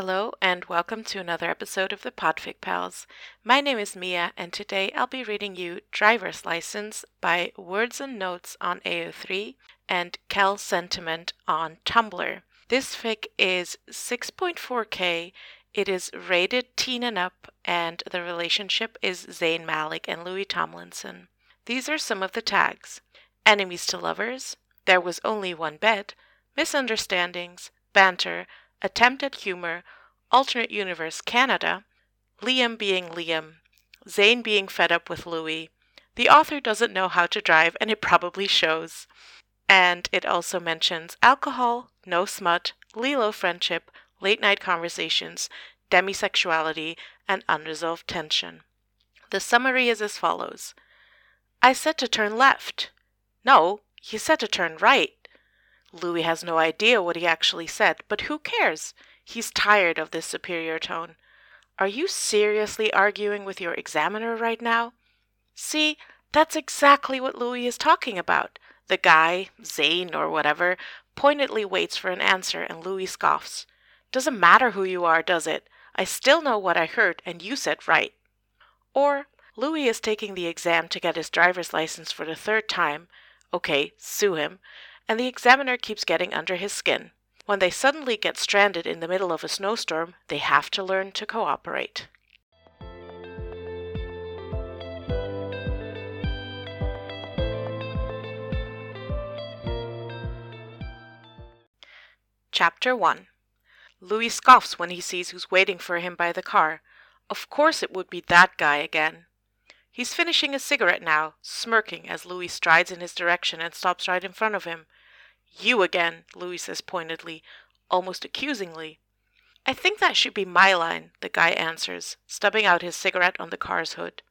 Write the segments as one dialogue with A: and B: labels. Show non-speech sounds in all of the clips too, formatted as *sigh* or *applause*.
A: Hello, and welcome to another episode of the Podfic Pals. My name is Mia, and today I'll be reading you Driver's License by Words and Notes on AO3 and quelsentiment on Tumblr. This fic is 6.4k, it is rated teen and up, and the relationship is Zayn Malik and Louis Tomlinson. These are some of the tags enemies to lovers, there was only one bed, misunderstandings, banter, attempt at humor, alternate universe Canada, Liam being Liam, Zayn being fed up with Louis. The author doesn't know how to drive, and it probably shows. And it also mentions alcohol, no smut, Lilo friendship, late night conversations, demisexuality, and unresolved tension. The summary is as follows I said to turn left. No, you said to turn right. Louis has no idea what he actually said, but who cares? He's tired of this superior tone. Are you seriously arguing with your examiner right now? See, that's exactly what Louis is talking about. The guy, Zayn or whatever, pointedly waits for an answer and Louis scoffs. Doesn't matter who you are, does it? I still know what I heard and you said right. Or Louis is taking the exam to get his driver's license for the third time. Okay, sue him and the examiner keeps getting under his skin. When they suddenly get stranded in the middle of a snowstorm, they have to learn to cooperate. Chapter 1 Louis scoffs when he sees who's waiting for him by the car. Of course it would be that guy again. He's finishing a cigarette now, smirking as Louis strides in his direction and stops right in front of him. You again, Louis says pointedly, almost accusingly. I think that should be my line, the guy answers, stubbing out his cigarette on the car's hood.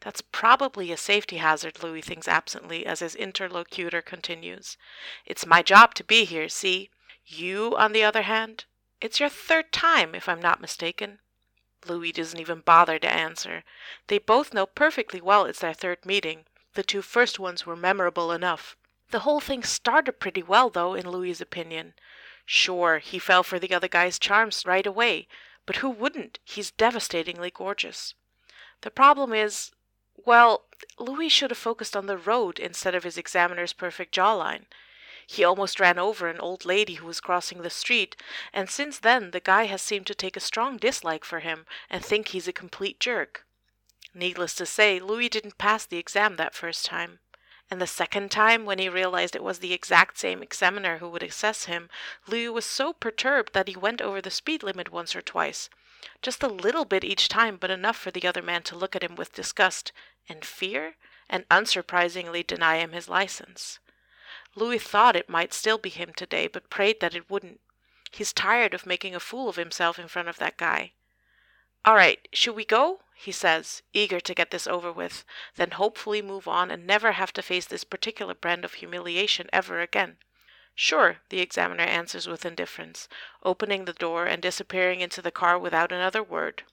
A: That's probably a safety hazard, Louis thinks absently as his interlocutor continues. It's my job to be here, see? You, on the other hand, it's your third time, if I'm not mistaken. Louis doesn't even bother to answer. They both know perfectly well it's their third meeting. The two first ones were memorable enough. The whole thing started pretty well, though, in Louis's opinion. Sure, he fell for the other guy's charms right away, but who wouldn't? He's devastatingly gorgeous. The problem is, well, Louis should have focused on the road instead of his examiner's perfect jawline. He almost ran over an old lady who was crossing the street, and since then the guy has seemed to take a strong dislike for him and think he's a complete jerk. Needless to say, Louis didn't pass the exam that first time. And the second time, when he realized it was the exact same examiner who would assess him, Louis was so perturbed that he went over the speed limit once or twice. Just a little bit each time, but enough for the other man to look at him with disgust and fear, and unsurprisingly deny him his license. Louis thought it might still be him today, but prayed that it wouldn't. He's tired of making a fool of himself in front of that guy. All right, should we go? He says, eager to get this over with, then hopefully move on and never have to face this particular brand of humiliation ever again. Sure, the examiner answers with indifference, opening the door and disappearing into the car without another word.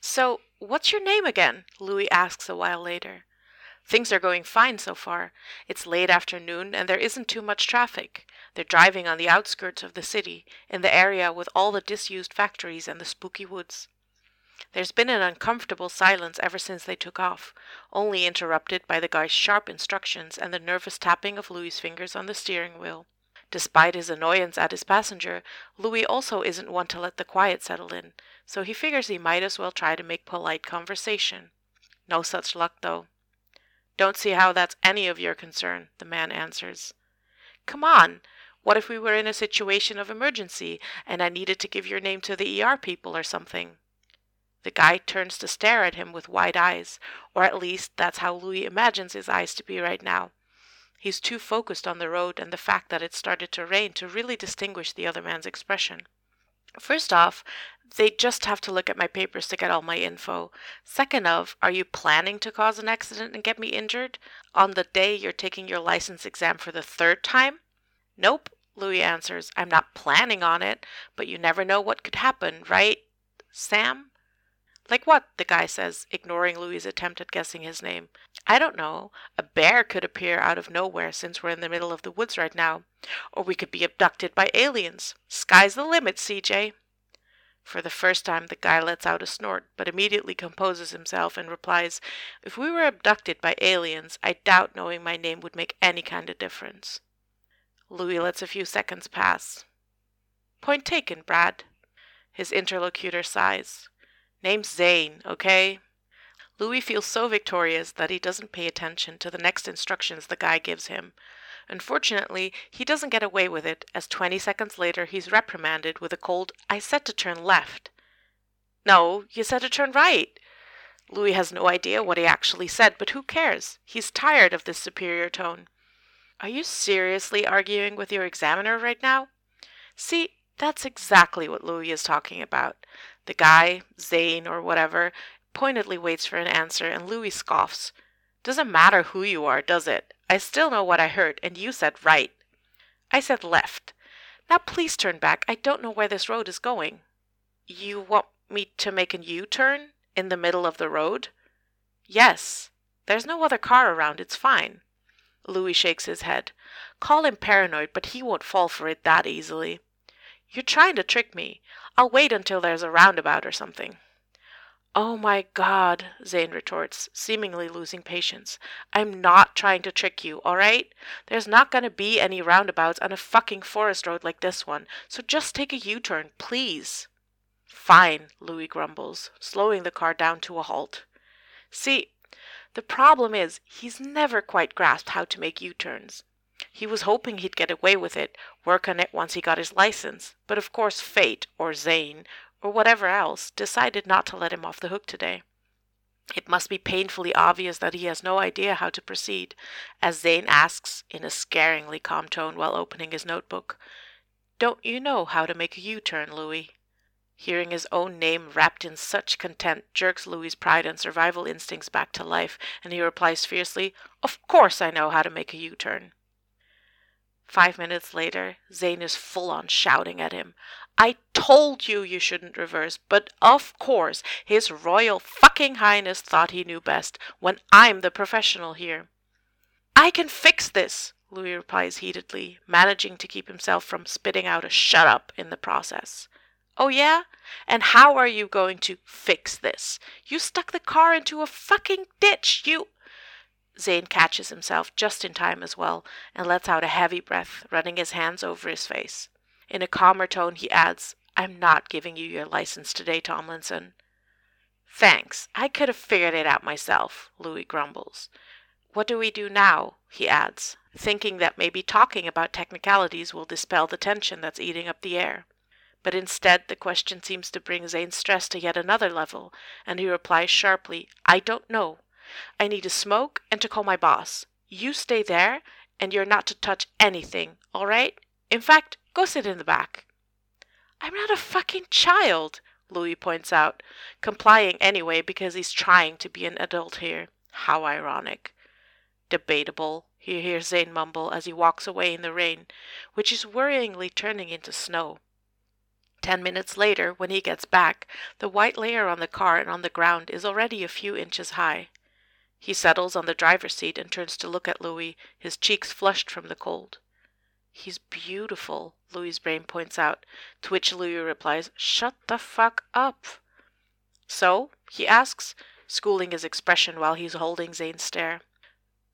A: So, what's your name again? Louis asks a while later. Things are going fine so far. It's late afternoon and there isn't too much traffic. They're driving on the outskirts of the city, in the area with all the disused factories and the spooky woods. There's been an uncomfortable silence ever since they took off, only interrupted by the guy's sharp instructions and the nervous tapping of Louis's fingers on the steering wheel. Despite his annoyance at his passenger, Louis also isn't one to let the quiet settle in, so he figures he might as well try to make polite conversation. No such luck, though. Don't see how that's any of your concern, the man answers. Come on! What if we were in a situation of emergency and I needed to give your name to the ER people or something? The guy turns to stare at him with wide eyes, or at least that's how Louis imagines his eyes to be right now. He's too focused on the road and the fact that it started to rain to really distinguish the other man's expression. First off, they just have to look at my papers to get all my info. Second of, are you planning to cause an accident and get me injured on the day you're taking your license exam for the third time? Nope, Louis answers. I'm not planning on it, but you never know what could happen, right, Sam? Like what? the guy says, ignoring Louis's attempt at guessing his name. I don't know. A bear could appear out of nowhere since we're in the middle of the woods right now. Or we could be abducted by aliens. Sky's the limit, CJ. For the first time, the guy lets out a snort, but immediately composes himself and replies, If we were abducted by aliens, I doubt knowing my name would make any kind of difference. Louis lets a few seconds pass. Point taken, Brad. His interlocutor sighs. Name's Zayn, okay? Louis feels so victorious that he doesn't pay attention to the next instructions the guy gives him. Unfortunately, he doesn't get away with it, as 20 seconds later he's reprimanded with a cold, I said to turn left. No, you said to turn right. Louis has no idea what he actually said, but who cares? He's tired of this superior tone. Are you seriously arguing with your examiner right now? See, that's exactly what Louis is talking about. The guy, Zayn or whatever, pointedly waits for an answer, and Louis scoffs. Doesn't matter who you are, does it? I still know what I heard, and you said right. I said left. Now please turn back. I don't know where this road is going. You want me to make a U turn in the middle of the road? Yes. There's no other car around. It's fine. Louis shakes his head. Call him paranoid, but he won't fall for it that easily. You're trying to trick me. I'll wait until there's a roundabout or something. Oh my God, Zayn retorts, seemingly losing patience. I'm not trying to trick you, all right? There's not going to be any roundabouts on a fucking forest road like this one, so just take a U turn, please. Fine, Louis grumbles, slowing the car down to a halt. See, the problem is he's never quite grasped how to make U turns. He was hoping he'd get away with it, work on it once he got his license, but of course fate, or Zayn, or whatever else, decided not to let him off the hook today. It must be painfully obvious that he has no idea how to proceed, as Zayn asks in a scaringly calm tone while opening his notebook, Don't you know how to make a U turn, Louis? Hearing his own name wrapped in such contempt jerks Louis's pride and survival instincts back to life, and he replies fiercely, Of course I know how to make a U turn. Five minutes later, Zayn is full on shouting at him. I told you you shouldn't reverse, but of course His Royal fucking Highness thought he knew best when I'm the professional here. I can fix this, Louis replies heatedly, managing to keep himself from spitting out a shut up in the process. Oh, yeah? And how are you going to fix this? You stuck the car into a fucking ditch. You. Zayn catches himself just in time as well and lets out a heavy breath, running his hands over his face. In a calmer tone, he adds, I'm not giving you your license today, Tomlinson. Thanks. I could have figured it out myself, Louis grumbles. What do we do now? he adds, thinking that maybe talking about technicalities will dispel the tension that's eating up the air. But instead, the question seems to bring Zayn's stress to yet another level, and he replies sharply, I don't know. I need to smoke and to call my boss. You stay there, and you're not to touch anything, all right? In fact, Go sit in the back. I'm not a fucking child, Louis points out, complying anyway because he's trying to be an adult here. How ironic. Debatable, he hears Zayn mumble as he walks away in the rain, which is worryingly turning into snow. Ten minutes later, when he gets back, the white layer on the car and on the ground is already a few inches high. He settles on the driver's seat and turns to look at Louis, his cheeks flushed from the cold. He's beautiful, Louis's brain points out, to which Louis replies, Shut the fuck up. So? he asks, schooling his expression while he's holding Zayn's stare.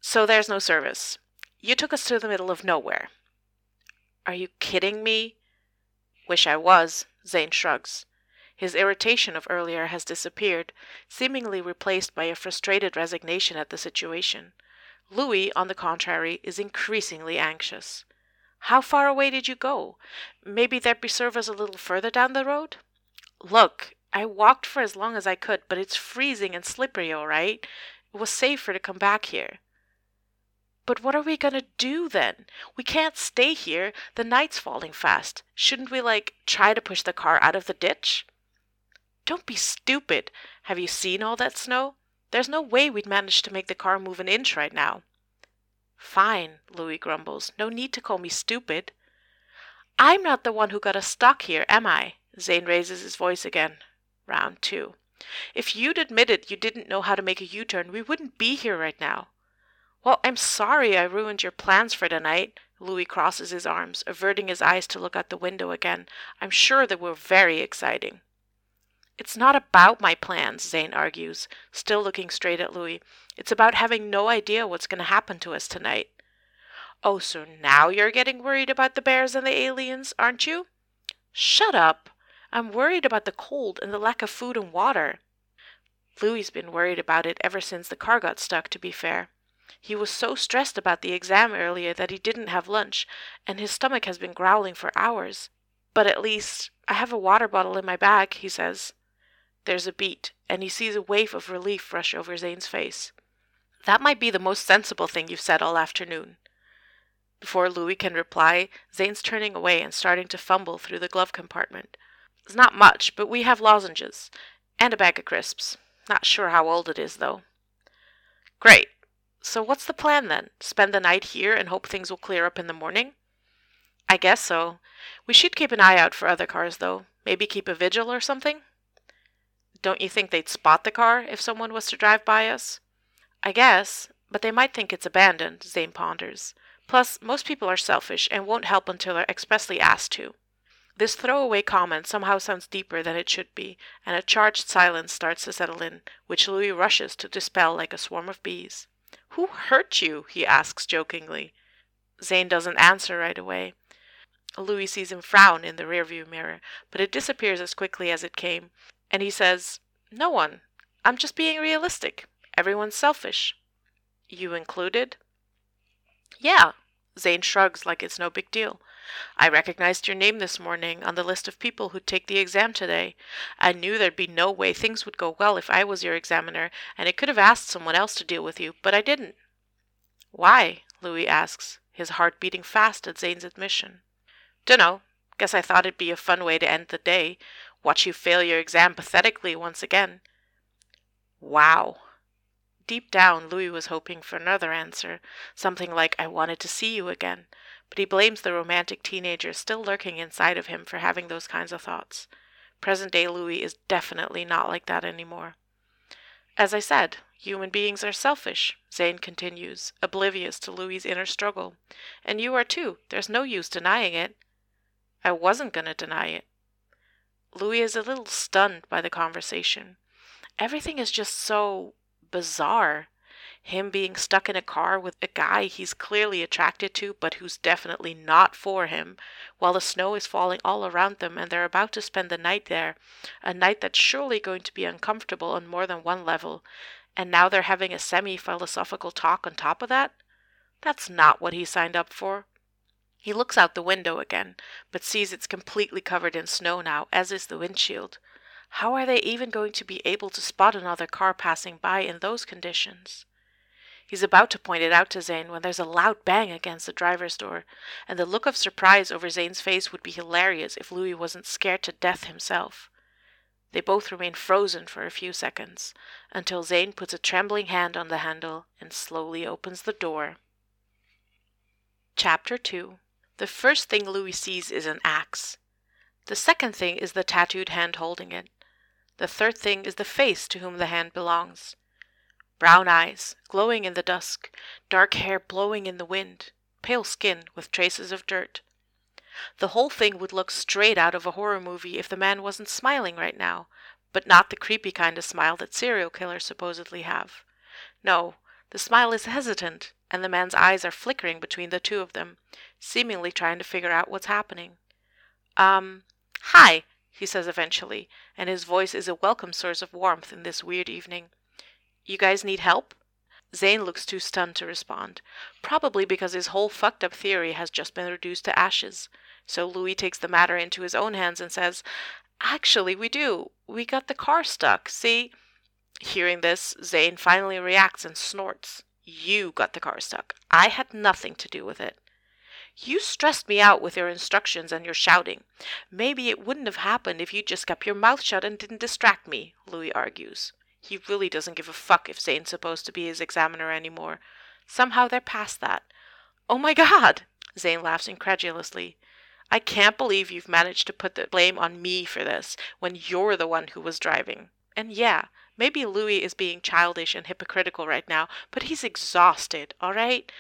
A: So there's no service. You took us to the middle of nowhere. Are you kidding me? Wish I was, Zayn shrugs. His irritation of earlier has disappeared, seemingly replaced by a frustrated resignation at the situation. Louis, on the contrary, is increasingly anxious. How far away did you go? Maybe there'd be service a little further down the road? Look, I walked for as long as I could, but it's freezing and slippery, all right? It was safer to come back here. But what are we going to do then? We can't stay here. The night's falling fast. Shouldn't we, like, try to push the car out of the ditch? Don't be stupid. Have you seen all that snow? There's no way we'd manage to make the car move an inch right now. Fine, Louis grumbles. No need to call me stupid. I'm not the one who got us stuck here, am I? Zayn raises his voice again. Round two. If you'd admitted you didn't know how to make a U turn, we wouldn't be here right now. Well, I'm sorry I ruined your plans for the night. Louis crosses his arms, averting his eyes to look out the window again. I'm sure they were very exciting. It's not about my plans, Zayn argues, still looking straight at Louis. It's about having no idea what's going to happen to us tonight. Oh, so now you're getting worried about the bears and the aliens, aren't you? Shut up. I'm worried about the cold and the lack of food and water. Louis's been worried about it ever since the car got stuck, to be fair. He was so stressed about the exam earlier that he didn't have lunch, and his stomach has been growling for hours. But at least I have a water bottle in my bag, he says. There's a beat, and he sees a wave of relief rush over Zayn's face. That might be the most sensible thing you've said all afternoon. Before Louis can reply, Zayn's turning away and starting to fumble through the glove compartment. It's not much, but we have lozenges. And a bag of crisps. Not sure how old it is, though. Great. So what's the plan then? Spend the night here and hope things will clear up in the morning? I guess so. We should keep an eye out for other cars, though. Maybe keep a vigil or something? Don't you think they'd spot the car if someone was to drive by us? I guess, but they might think it's abandoned, Zayn ponders. Plus, most people are selfish and won't help until they're expressly asked to. This throwaway comment somehow sounds deeper than it should be, and a charged silence starts to settle in, which Louis rushes to dispel like a swarm of bees. Who hurt you? he asks jokingly. Zayn doesn't answer right away. Louis sees him frown in the rearview mirror, but it disappears as quickly as it came, and he says, No one. I'm just being realistic. Everyone's selfish. You included? Yeah. Zayn shrugs like it's no big deal. I recognized your name this morning on the list of people who'd take the exam today. I knew there'd be no way things would go well if I was your examiner, and I could have asked someone else to deal with you, but I didn't. Why? Louis asks, his heart beating fast at Zayn's admission. Dunno. Guess I thought it'd be a fun way to end the day. Watch you fail your exam pathetically once again. Wow. Deep down, Louis was hoping for another answer, something like, I wanted to see you again, but he blames the romantic teenager still lurking inside of him for having those kinds of thoughts. Present day Louis is definitely not like that anymore. As I said, human beings are selfish, Zayn continues, oblivious to Louis's inner struggle. And you are too. There's no use denying it. I wasn't going to deny it. Louis is a little stunned by the conversation. Everything is just so bizarre. Him being stuck in a car with a guy he's clearly attracted to, but who's definitely not for him, while the snow is falling all around them and they're about to spend the night there, a night that's surely going to be uncomfortable on more than one level, and now they're having a semi philosophical talk on top of that? That's not what he signed up for. He looks out the window again, but sees it's completely covered in snow now, as is the windshield. How are they even going to be able to spot another car passing by in those conditions? He's about to point it out to Zayn when there's a loud bang against the driver's door, and the look of surprise over Zayn's face would be hilarious if Louis wasn't scared to death himself. They both remain frozen for a few seconds, until Zayn puts a trembling hand on the handle and slowly opens the door. Chapter 2 The first thing Louis sees is an axe. The second thing is the tattooed hand holding it. The third thing is the face to whom the hand belongs. Brown eyes, glowing in the dusk, dark hair blowing in the wind, pale skin with traces of dirt. The whole thing would look straight out of a horror movie if the man wasn't smiling right now, but not the creepy kind of smile that serial killers supposedly have. No, the smile is hesitant, and the man's eyes are flickering between the two of them, seemingly trying to figure out what's happening. Um, hi, he says eventually, and his voice is a welcome source of warmth in this weird evening. You guys need help? Zayn looks too stunned to respond, probably because his whole fucked up theory has just been reduced to ashes. So Louis takes the matter into his own hands and says, Actually, we do. We got the car stuck, see? Hearing this, Zayn finally reacts and snorts. You got the car stuck. I had nothing to do with it. You stressed me out with your instructions and your shouting. Maybe it wouldn't have happened if you'd just kept your mouth shut and didn't distract me, Louis argues. He really doesn't give a fuck if Zayn's supposed to be his examiner anymore. Somehow they're past that. Oh my god! Zayn laughs incredulously. I can't believe you've managed to put the blame on me for this when you're the one who was driving. And yeah, maybe Louis is being childish and hypocritical right now, but he's exhausted, all right?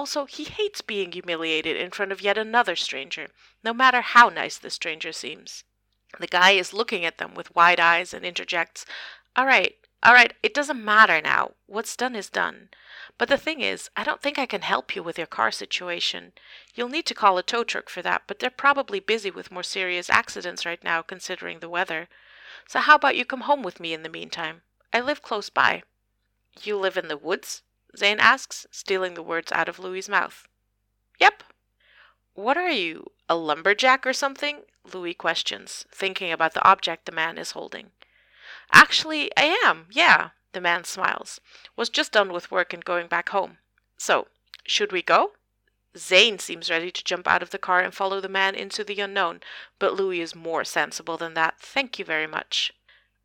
A: Also, he hates being humiliated in front of yet another stranger, no matter how nice the stranger seems. The guy is looking at them with wide eyes and interjects, All right, all right, it doesn't matter now. What's done is done. But the thing is, I don't think I can help you with your car situation. You'll need to call a tow truck for that, but they're probably busy with more serious accidents right now, considering the weather. So how about you come home with me in the meantime? I live close by. You live in the woods? Zayn asks, stealing the words out of Louis's mouth. Yep. What are you, a lumberjack or something? Louis questions, thinking about the object the man is holding. Actually, I am, yeah, the man smiles. Was just done with work and going back home. So, should we go? Zayn seems ready to jump out of the car and follow the man into the unknown, but Louis is more sensible than that. Thank you very much.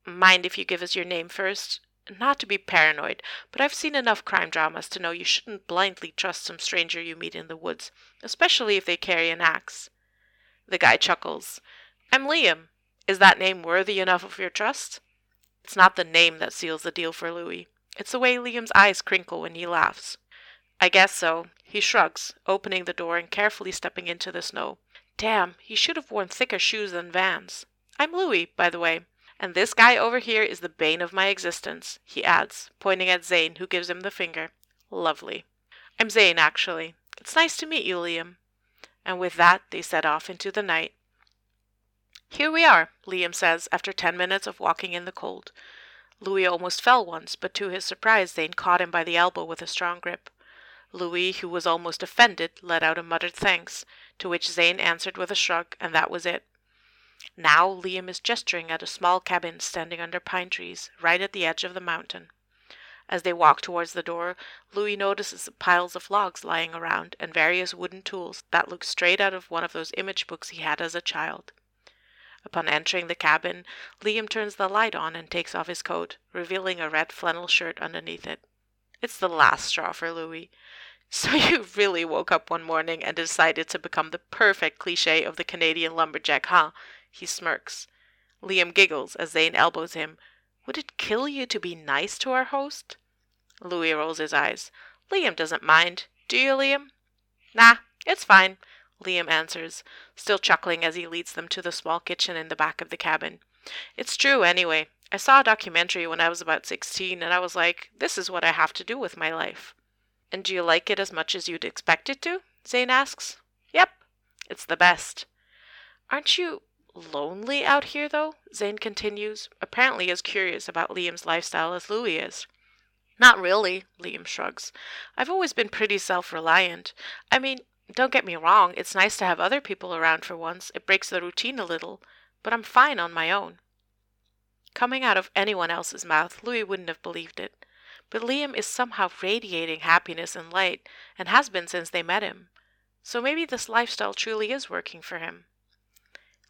A: Mind if you give us your name first? Not to be paranoid, but I've seen enough crime dramas to know you shouldn't blindly trust some stranger you meet in the woods, especially if they carry an axe. The guy chuckles. I'm Liam. Is that name worthy enough of your trust? It's not the name that seals the deal for Louis. It's the way Liam's eyes crinkle when he laughs. I guess so. He shrugs, opening the door and carefully stepping into the snow. Damn, he should have worn thicker shoes than Vans. I'm Louis, by the way. And this guy over here is the bane of my existence, he adds, pointing at Zayn, who gives him the finger. Lovely. I'm Zayn, actually. It's nice to meet you, Liam. And with that, they set off into the night. Here we are, Liam says after ten minutes of walking in the cold. Louis almost fell once, but to his surprise, Zayn caught him by the elbow with a strong grip. Louis, who was almost offended, let out a muttered thanks, to which Zayn answered with a shrug, and that was it. Now Liam is gesturing at a small cabin standing under pine trees, right at the edge of the mountain. As they walk towards the door, Louis notices piles of logs lying around and various wooden tools that look straight out of one of those image books he had as a child. Upon entering the cabin, Liam turns the light on and takes off his coat, revealing a red flannel shirt underneath it. It's the last straw for Louis. So *laughs* you really woke up one morning and decided to become the perfect cliche of the Canadian lumberjack, huh? He smirks. Liam giggles as Zayn elbows him. Would it kill you to be nice to our host? Louis rolls his eyes. Liam doesn't mind. Do you, Liam? Nah, it's fine. Liam answers, still chuckling as he leads them to the small kitchen in the back of the cabin. It's true, anyway. I saw a documentary when I was about 16, and I was like, this is what I have to do with my life. And do you like it as much as you'd expect it to? Zayn asks. Yep, it's the best. Aren't you lonely out here, though? Zayn continues, apparently as curious about Liam's lifestyle as Louis is. Not really, Liam shrugs. I've always been pretty self reliant. I mean, don't get me wrong, it's nice to have other people around for once. It breaks the routine a little, but I'm fine on my own. Coming out of anyone else's mouth, Louis wouldn't have believed it. But Liam is somehow radiating happiness and light, and has been since they met him. So maybe this lifestyle truly is working for him.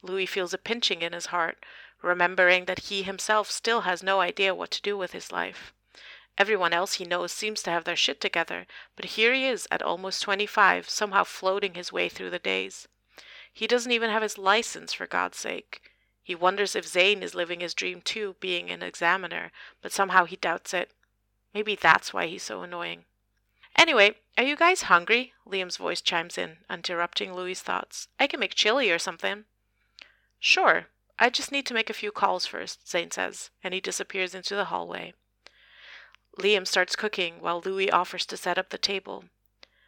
A: Louis feels a pinching in his heart, remembering that he himself still has no idea what to do with his life. Everyone else he knows seems to have their shit together, but here he is at almost 25, somehow floating his way through the days. He doesn't even have his license, for God's sake. He wonders if Zayn is living his dream too, being an examiner, but somehow he doubts it. Maybe that's why he's so annoying. Anyway, are you guys hungry? Liam's voice chimes in, interrupting Louis's thoughts. I can make chili or something. Sure. I just need to make a few calls first, Zayn says, and he disappears into the hallway. Liam starts cooking while Louis offers to set up the table.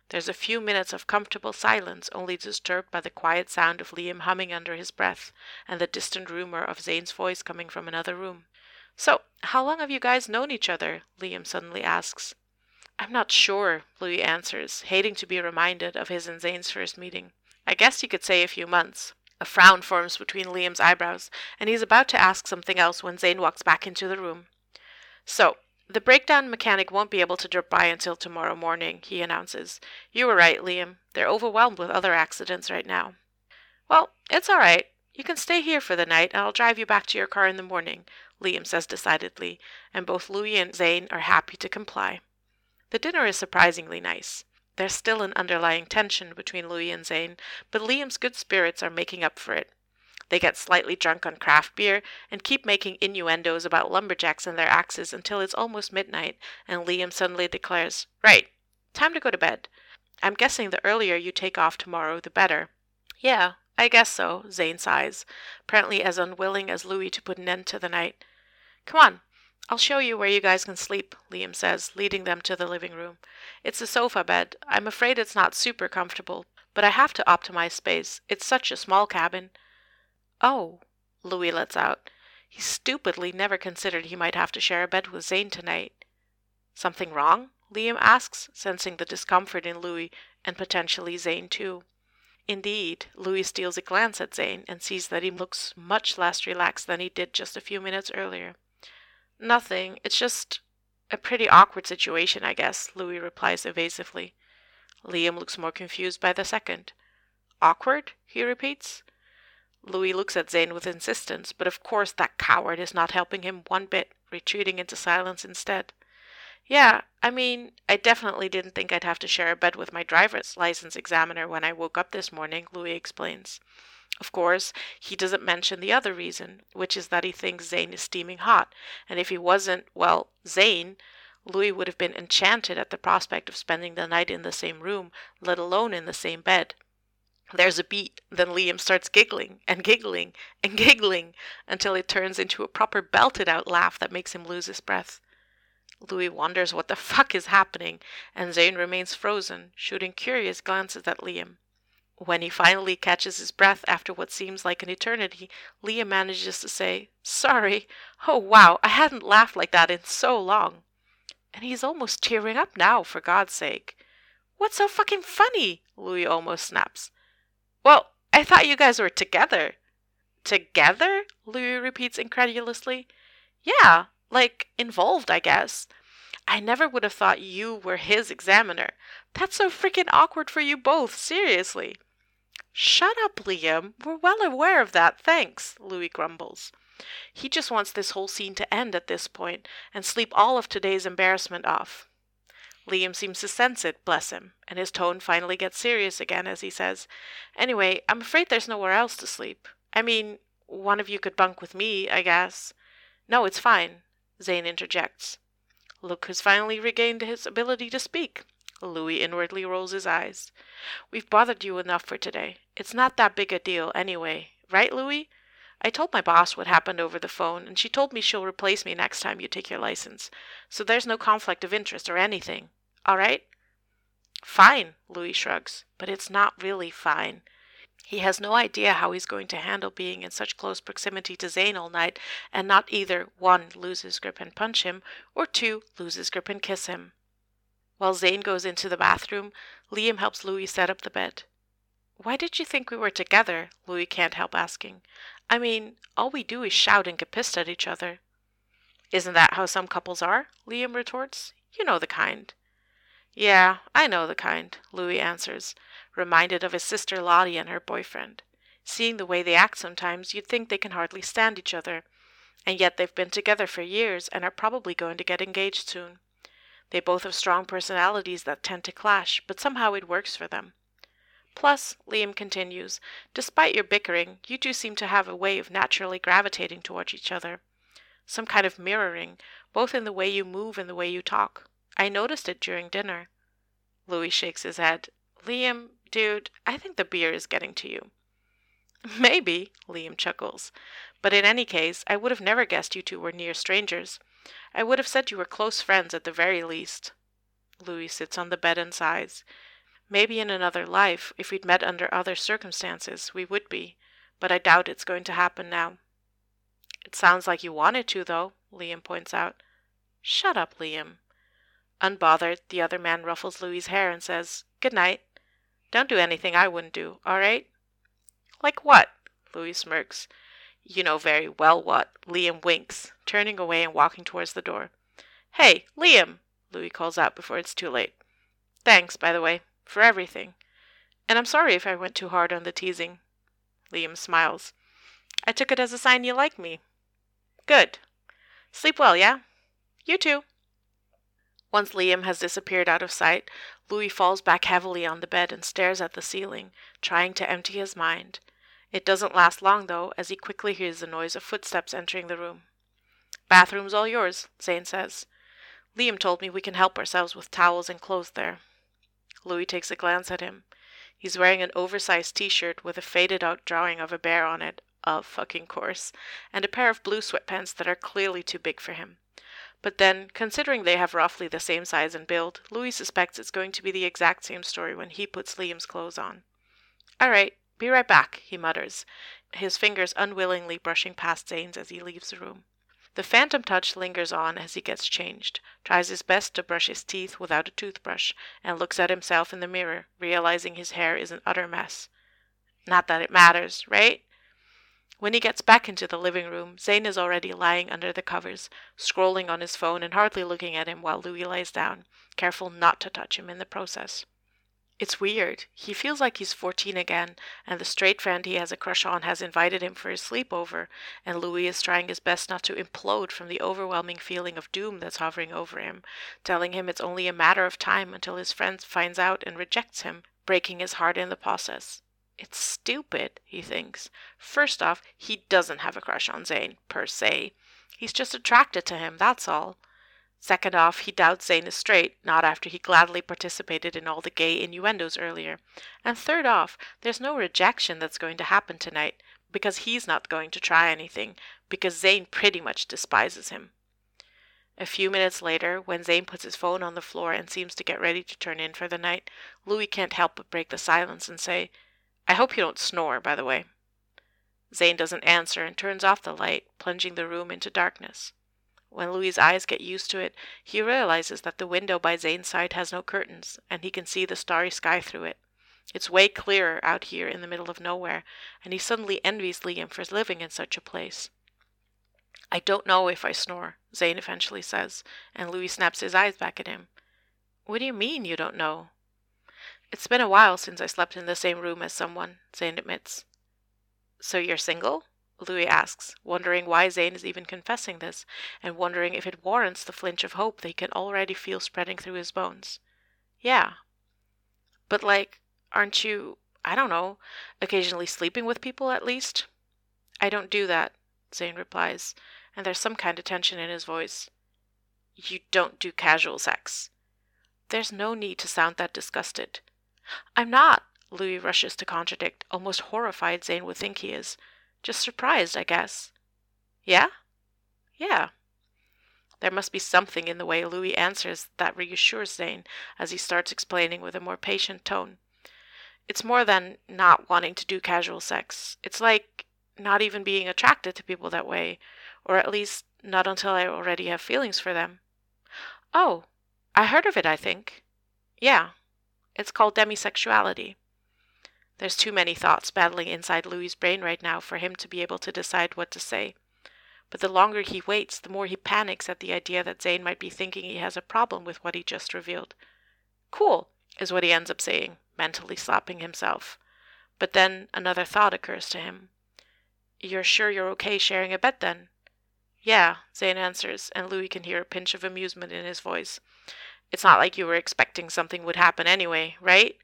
A: There's a few minutes of comfortable silence, only disturbed by the quiet sound of Liam humming under his breath and the distant rumor of Zayn's voice coming from another room. So, how long have you guys known each other? Liam suddenly asks. I'm not sure, Louis answers, hating to be reminded of his and Zayn's first meeting. I guess you could say a few months. A frown forms between Liam's eyebrows, and he's about to ask something else when Zayn walks back into the room. So, the breakdown mechanic won't be able to drop by until tomorrow morning, he announces. You were right, Liam. They're overwhelmed with other accidents right now. Well, it's all right. You can stay here for the night, and I'll drive you back to your car in the morning, Liam says decidedly, and both Louis and Zayn are happy to comply. The dinner is surprisingly nice. There's still an underlying tension between Louis and Zayn, but Liam's good spirits are making up for it. They get slightly drunk on craft beer and keep making innuendos about lumberjacks and their axes until it's almost midnight, and Liam suddenly declares, Right, time to go to bed. I'm guessing the earlier you take off tomorrow, the better. Yeah, I guess so, Zayn sighs, apparently as unwilling as Louis to put an end to the night. Come on, I'll show you where you guys can sleep, Liam says, leading them to the living room. It's a sofa bed. I'm afraid it's not super comfortable, but I have to optimize space. It's such a small cabin. Oh, Louis lets out. He stupidly never considered he might have to share a bed with Zayn tonight. Something wrong? Liam asks, sensing the discomfort in Louis and potentially Zayn too. Indeed, Louis steals a glance at Zayn and sees that he looks much less relaxed than he did just a few minutes earlier. Nothing. It's just a pretty awkward situation, I guess, Louis replies evasively. Liam looks more confused by the second. Awkward? he repeats. Louis looks at Zayn with insistence, but of course that coward is not helping him one bit, retreating into silence instead. Yeah, I mean, I definitely didn't think I'd have to share a bed with my driver's license examiner when I woke up this morning, Louis explains. Of course, he doesn't mention the other reason, which is that he thinks Zayn is steaming hot, and if he wasn't, well, Zayn, Louis would have been enchanted at the prospect of spending the night in the same room, let alone in the same bed. There's a beat, then Liam starts giggling and giggling and giggling until it turns into a proper belted out laugh that makes him lose his breath. Louis wonders what the fuck is happening, and Zayn remains frozen, shooting curious glances at Liam. When he finally catches his breath after what seems like an eternity, Liam manages to say, Sorry. Oh, wow, I hadn't laughed like that in so long. And he's almost tearing up now, for God's sake. What's so fucking funny? Louis almost snaps. Well, I thought you guys were together. Together? Louis repeats incredulously. Yeah, like involved, I guess. I never would have thought you were his examiner. That's so freaking awkward for you both, seriously. Shut up, Liam. We're well aware of that, thanks, Louis grumbles. He just wants this whole scene to end at this point and sleep all of today's embarrassment off. Liam seems to sense it, bless him, and his tone finally gets serious again as he says, Anyway, I'm afraid there's nowhere else to sleep. I mean, one of you could bunk with me, I guess. No, it's fine, Zayn interjects. Luke has finally regained his ability to speak. Louis inwardly rolls his eyes. We've bothered you enough for today. It's not that big a deal, anyway. Right, Louis? I told my boss what happened over the phone, and she told me she'll replace me next time you take your license. So there's no conflict of interest or anything. All right? Fine, Louis shrugs. But it's not really fine. He has no idea how he's going to handle being in such close proximity to Zayn all night and not either one, lose his grip and punch him, or two, lose his grip and kiss him. While Zayn goes into the bathroom, Liam helps Louis set up the bed. Why did you think we were together? Louis can't help asking. I mean, all we do is shout and get pissed at each other. Isn't that how some couples are? Liam retorts. You know the kind. Yeah, I know the kind, Louis answers, reminded of his sister Lottie and her boyfriend. Seeing the way they act sometimes, you'd think they can hardly stand each other. And yet they've been together for years and are probably going to get engaged soon. They both have strong personalities that tend to clash, but somehow it works for them. Plus, Liam continues, despite your bickering, you two seem to have a way of naturally gravitating towards each other. Some kind of mirroring, both in the way you move and the way you talk. I noticed it during dinner. Louis shakes his head. Liam, dude, I think the beer is getting to you. *laughs* Maybe, Liam chuckles. But in any case, I would have never guessed you two were near strangers. I would have said you were close friends at the very least. Louis sits on the bed and sighs. Maybe in another life, if we'd met under other circumstances, we would be, but I doubt it's going to happen now. It sounds like you wanted to, though, Liam points out. Shut up, Liam. Unbothered, the other man ruffles Louis's hair and says, Good night. Don't do anything I wouldn't do, all right? Like what? Louis smirks. You know very well what. Liam winks, turning away and walking towards the door. Hey, Liam! Louis calls out before it's too late. Thanks, by the way, for everything. And I'm sorry if I went too hard on the teasing. Liam smiles. I took it as a sign you like me. Good. Sleep well, yeah? You too. Once Liam has disappeared out of sight, Louis falls back heavily on the bed and stares at the ceiling, trying to empty his mind. It doesn't last long, though, as he quickly hears the noise of footsteps entering the room. Bathroom's all yours, Zayn says. Liam told me we can help ourselves with towels and clothes there. Louis takes a glance at him. He's wearing an oversized t shirt with a faded out drawing of a bear on it, of fucking course, and a pair of blue sweatpants that are clearly too big for him. But then, considering they have roughly the same size and build, Louis suspects it's going to be the exact same story when he puts Liam's clothes on. All right, be right back, he mutters, his fingers unwillingly brushing past Zayn's as he leaves the room. The phantom touch lingers on as he gets changed, tries his best to brush his teeth without a toothbrush, and looks at himself in the mirror, realizing his hair is an utter mess. Not that it matters, right? When he gets back into the living room, Zayn is already lying under the covers, scrolling on his phone and hardly looking at him while Louis lies down, careful not to touch him in the process. It's weird. He feels like he's 14 again, and the straight friend he has a crush on has invited him for a sleepover, and Louis is trying his best not to implode from the overwhelming feeling of doom that's hovering over him, telling him it's only a matter of time until his friend finds out and rejects him, breaking his heart in the process. It's stupid, he thinks. First off, he doesn't have a crush on Zayn, per se. He's just attracted to him, that's all. Second off, he doubts Zayn is straight, not after he gladly participated in all the gay innuendos earlier. And third off, there's no rejection that's going to happen tonight, because he's not going to try anything, because Zayn pretty much despises him. A few minutes later, when Zayn puts his phone on the floor and seems to get ready to turn in for the night, Louis can't help but break the silence and say, I hope you don't snore, by the way. Zayn doesn't answer and turns off the light, plunging the room into darkness. When Louis's eyes get used to it, he realizes that the window by Zayn's side has no curtains, and he can see the starry sky through it. It's way clearer out here in the middle of nowhere, and he suddenly envies Liam for living in such a place. I don't know if I snore, Zayn eventually says, and Louis snaps his eyes back at him. What do you mean you don't know? It's been a while since I slept in the same room as someone, Zayn admits. So you're single? Louis asks, wondering why Zayn is even confessing this, and wondering if it warrants the flinch of hope that he can already feel spreading through his bones. Yeah. But, like, aren't you, I don't know, occasionally sleeping with people at least? I don't do that, Zayn replies, and there's some kind of tension in his voice. You don't do casual sex. There's no need to sound that disgusted. I'm not, Louis rushes to contradict, almost horrified Zayn would think he is. Just surprised, I guess. Yeah? Yeah. There must be something in the way Louis answers that reassures Zayn as he starts explaining with a more patient tone. It's more than not wanting to do casual sex. It's like not even being attracted to people that way, or at least not until I already have feelings for them. Oh, I heard of it, I think. Yeah, it's called demisexuality. There's too many thoughts battling inside Louis's brain right now for him to be able to decide what to say. But the longer he waits, the more he panics at the idea that Zayn might be thinking he has a problem with what he just revealed. Cool, is what he ends up saying, mentally slapping himself. But then another thought occurs to him. You're sure you're okay sharing a bed then? Yeah, Zayn answers, and Louis can hear a pinch of amusement in his voice. It's not like you were expecting something would happen anyway, right?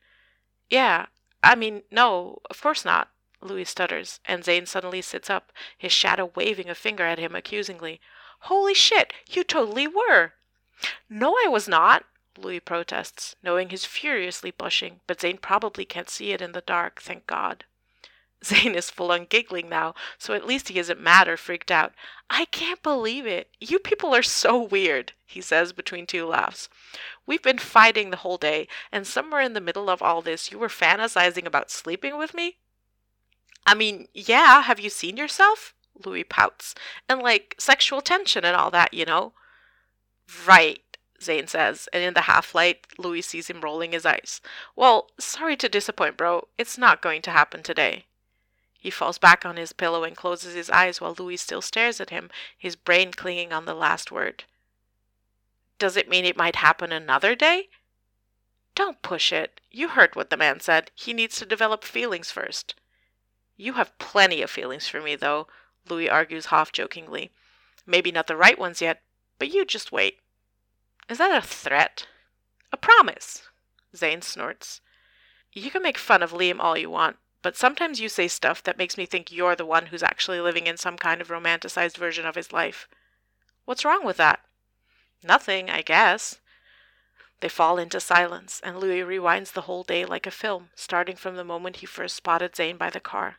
A: Yeah, I mean, no, of course not, Louis stutters, and Zayn suddenly sits up, his shadow waving a finger at him accusingly. Holy shit, you totally were! No, I was not, Louis protests, knowing he's furiously blushing, but Zayn probably can't see it in the dark, thank God. Zayn is full on giggling now, so at least he isn't mad or freaked out. I can't believe it. You people are so weird, he says between two laughs. We've been fighting the whole day, and somewhere in the middle of all this, you were fantasizing about sleeping with me? I mean, yeah, have you seen yourself? Louis pouts. And like sexual tension and all that, you know? Right, Zayn says, and in the half light, Louis sees him rolling his eyes. Well, sorry to disappoint, bro. It's not going to happen today. He falls back on his pillow and closes his eyes while Louis still stares at him, his brain clinging on the last word. Does it mean it might happen another day? Don't push it. You heard what the man said. He needs to develop feelings first. You have plenty of feelings for me, though, Louis argues half jokingly. Maybe not the right ones yet, but you just wait. Is that a threat? A promise, Zayn snorts. You can make fun of Liam all you want, but sometimes you say stuff that makes me think you're the one who's actually living in some kind of romanticized version of his life. What's wrong with that? Nothing, I guess. They fall into silence, and Louis rewinds the whole day like a film, starting from the moment he first spotted Zayn by the car.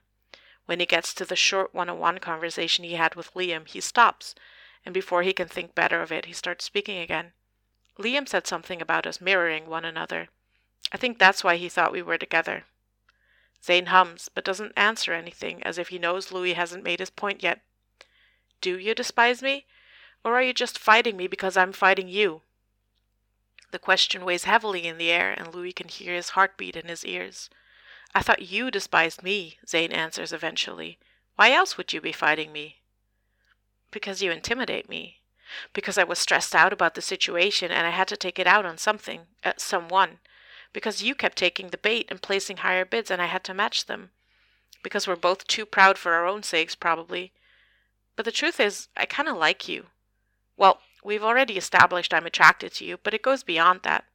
A: When he gets to the short one on one conversation he had with Liam, he stops, and before he can think better of it, he starts speaking again. Liam said something about us mirroring one another. I think that's why he thought we were together. Zayn hums, but doesn't answer anything, as if he knows Louis hasn't made his point yet. Do you despise me? Or are you just fighting me because I'm fighting you? The question weighs heavily in the air, and Louis can hear his heartbeat in his ears. I thought you despised me, Zayn answers eventually. Why else would you be fighting me? Because you intimidate me. Because I was stressed out about the situation and I had to take it out on something, uh, someone. Because you kept taking the bait and placing higher bids and I had to match them. Because we're both too proud for our own sakes, probably. But the truth is, I kind of like you. Well, We've already established I'm attracted to you, but it goes beyond that.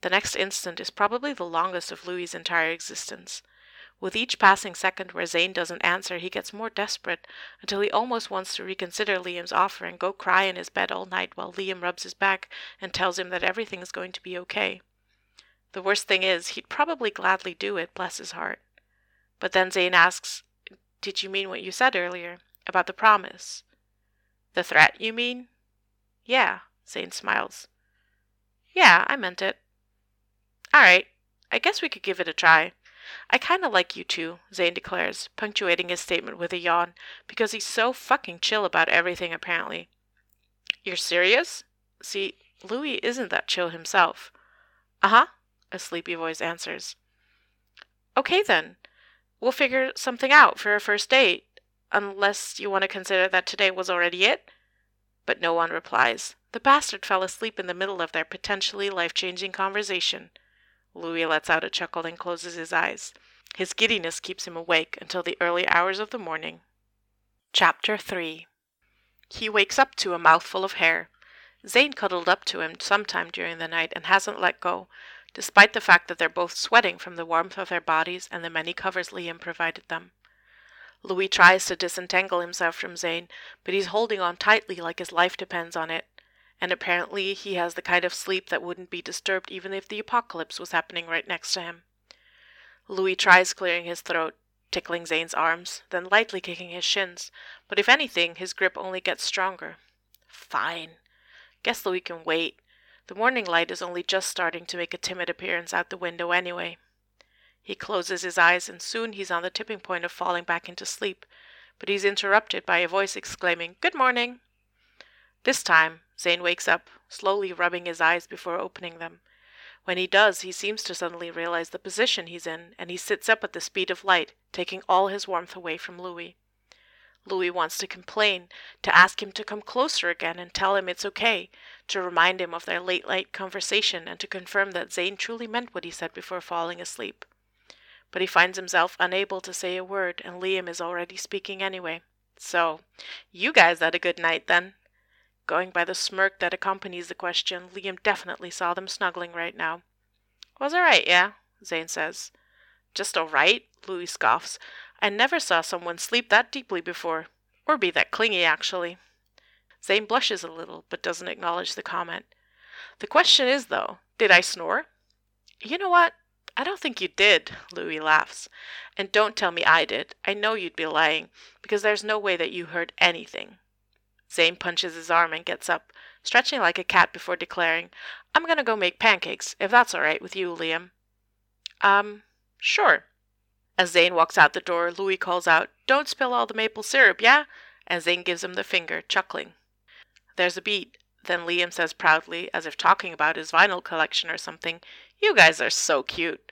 A: The next instant is probably the longest of Louis's entire existence. With each passing second where Zayn doesn't answer, he gets more desperate until he almost wants to reconsider Liam's offer and go cry in his bed all night while Liam rubs his back and tells him that everything is going to be okay. The worst thing is, he'd probably gladly do it, bless his heart. But then Zayn asks, Did you mean what you said earlier about the promise? The threat, you mean? Yeah, Zayn smiles. Yeah, I meant it. All right, I guess we could give it a try. I kind of like you too, Zayn declares, punctuating his statement with a yawn, because he's so fucking chill about everything apparently. You're serious? See, Louis isn't that chill himself. Uh huh, a sleepy voice answers. Okay then, we'll figure something out for a first date, unless you want to consider that today was already it. But no one replies. The bastard fell asleep in the middle of their potentially life changing conversation. Louis lets out a chuckle and closes his eyes. His giddiness keeps him awake until the early hours of the morning. Chapter 3 He wakes up to a mouthful of hair. Zayn cuddled up to him sometime during the night and hasn't let go, despite the fact that they're both sweating from the warmth of their bodies and the many covers Liam provided them. Louis tries to disentangle himself from Zayn, but he's holding on tightly like his life depends on it. And apparently he has the kind of sleep that wouldn't be disturbed even if the apocalypse was happening right next to him. Louis tries clearing his throat, tickling Zayn's arms, then lightly kicking his shins, but if anything, his grip only gets stronger. Fine. Guess Louis can wait. The morning light is only just starting to make a timid appearance out the window anyway. He closes his eyes, and soon he's on the tipping point of falling back into sleep, but he's interrupted by a voice exclaiming, Good morning! This time, Zayn wakes up, slowly rubbing his eyes before opening them. When he does, he seems to suddenly realize the position he's in, and he sits up at the speed of light, taking all his warmth away from Louis. Louis wants to complain, to ask him to come closer again and tell him it's okay, to remind him of their late night conversation and to confirm that Zayn truly meant what he said before falling asleep but he finds himself unable to say a word, and Liam is already speaking anyway. So, you guys had a good night then? Going by the smirk that accompanies the question, Liam definitely saw them snuggling right now. Was alright, yeah, Zayn says. Just alright, Louis scoffs. I never saw someone sleep that deeply before, or be that clingy, actually. Zayn blushes a little, but doesn't acknowledge the comment. The question is, though, did I snore? You know what? I don't think you did, Louis laughs. And don't tell me I did. I know you'd be lying, because there's no way that you heard anything. Zayn punches his arm and gets up, stretching like a cat before declaring, I'm gonna go make pancakes, if that's all right with you, Liam. Um, sure. As Zayn walks out the door, Louis calls out, Don't spill all the maple syrup, yeah? And Zayn gives him the finger, chuckling. There's a beat. Then Liam says proudly, as if talking about his vinyl collection or something, You guys are so cute.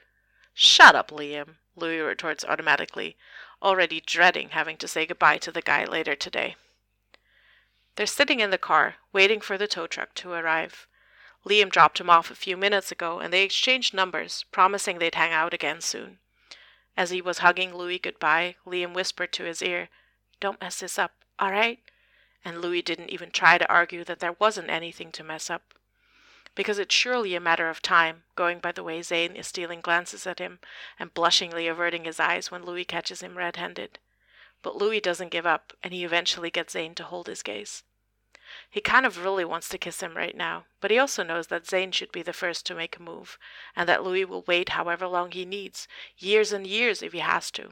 A: Shut up, Liam, Louis retorts automatically, already dreading having to say goodbye to the guy later today. They're sitting in the car, waiting for the tow truck to arrive. Liam dropped him off a few minutes ago, and they exchanged numbers, promising they'd hang out again soon. As he was hugging Louis goodbye, Liam whispered to his ear, Don't mess this up, all right? and Louis didn't even try to argue that there wasn't anything to mess up. Because it's surely a matter of time, going by the way Zayn is stealing glances at him and blushingly averting his eyes when Louis catches him red handed. But Louis doesn't give up, and he eventually gets Zayn to hold his gaze. He kind of really wants to kiss him right now, but he also knows that Zayn should be the first to make a move, and that Louis will wait however long he needs, years and years if he has to.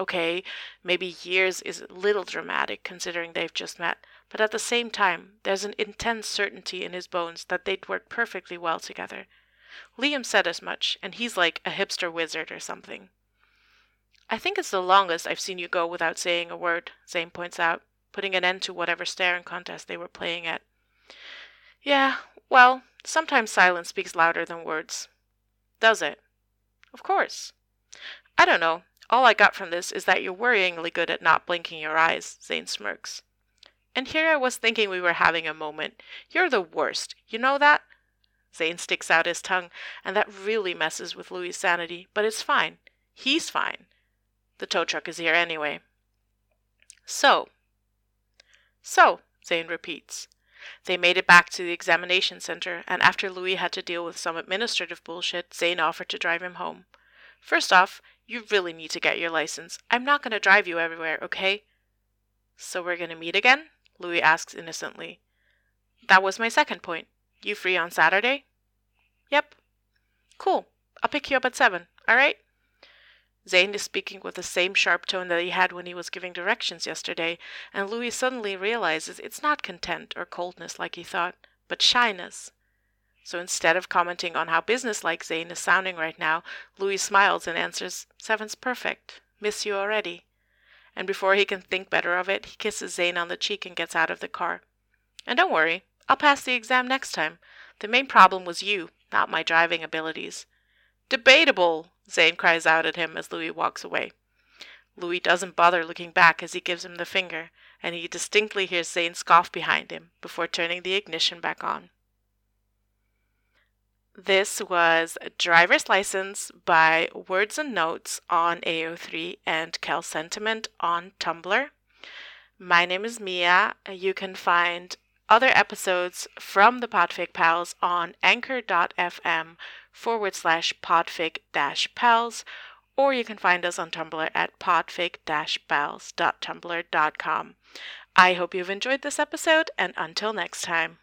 A: Okay, maybe years is a little dramatic considering they've just met, but at the same time, there's an intense certainty in his bones that they'd work perfectly well together. Liam said as much, and he's like a hipster wizard or something. I think it's the longest I've seen you go without saying a word, Zayn points out, putting an end to whatever staring contest they were playing at. Yeah, well, sometimes silence speaks louder than words. Does it? Of course. I don't know. All I got from this is that you're worryingly good at not blinking your eyes, Zayn smirks. And here I was thinking we were having a moment. You're the worst. You know that? Zayn sticks out his tongue, and that really messes with Louis' sanity, but it's fine. He's fine. The tow truck is here anyway. So. So, Zayn repeats. They made it back to the examination center, and after Louis had to deal with some administrative bullshit, Zayn offered to drive him home. First off, you really need to get your license. I'm not going to drive you everywhere, okay? So we're going to meet again? Louis asks innocently. That was my second point. You free on Saturday? Yep. Cool. I'll pick you up at seven, all right? Zayn is speaking with the same sharp tone that he had when he was giving directions yesterday, and Louis suddenly realizes it's not contempt or coldness like he thought, but shyness. So instead of commenting on how businesslike Zayn is sounding right now, Louis smiles and answers, Seven's perfect. Miss you already. And before he can think better of it, he kisses Zayn on the cheek and gets out of the car. And don't worry, I'll pass the exam next time. The main problem was you, not my driving abilities. Debatable, Zayn cries out at him as Louis walks away. Louis doesn't bother looking back as he gives him the finger, and he distinctly hears Zayn scoff behind him before turning the ignition back on. This was Driver's License by wordsnnotes on AO3 and quelsentiment on Tumblr. My name is Mia. You can find other episodes from the Podfic Pals on anchor.fm forward slash podfic dash pals, or you can find us on Tumblr at podfic pals.tumblr.com. I hope you've enjoyed this episode, and until next time.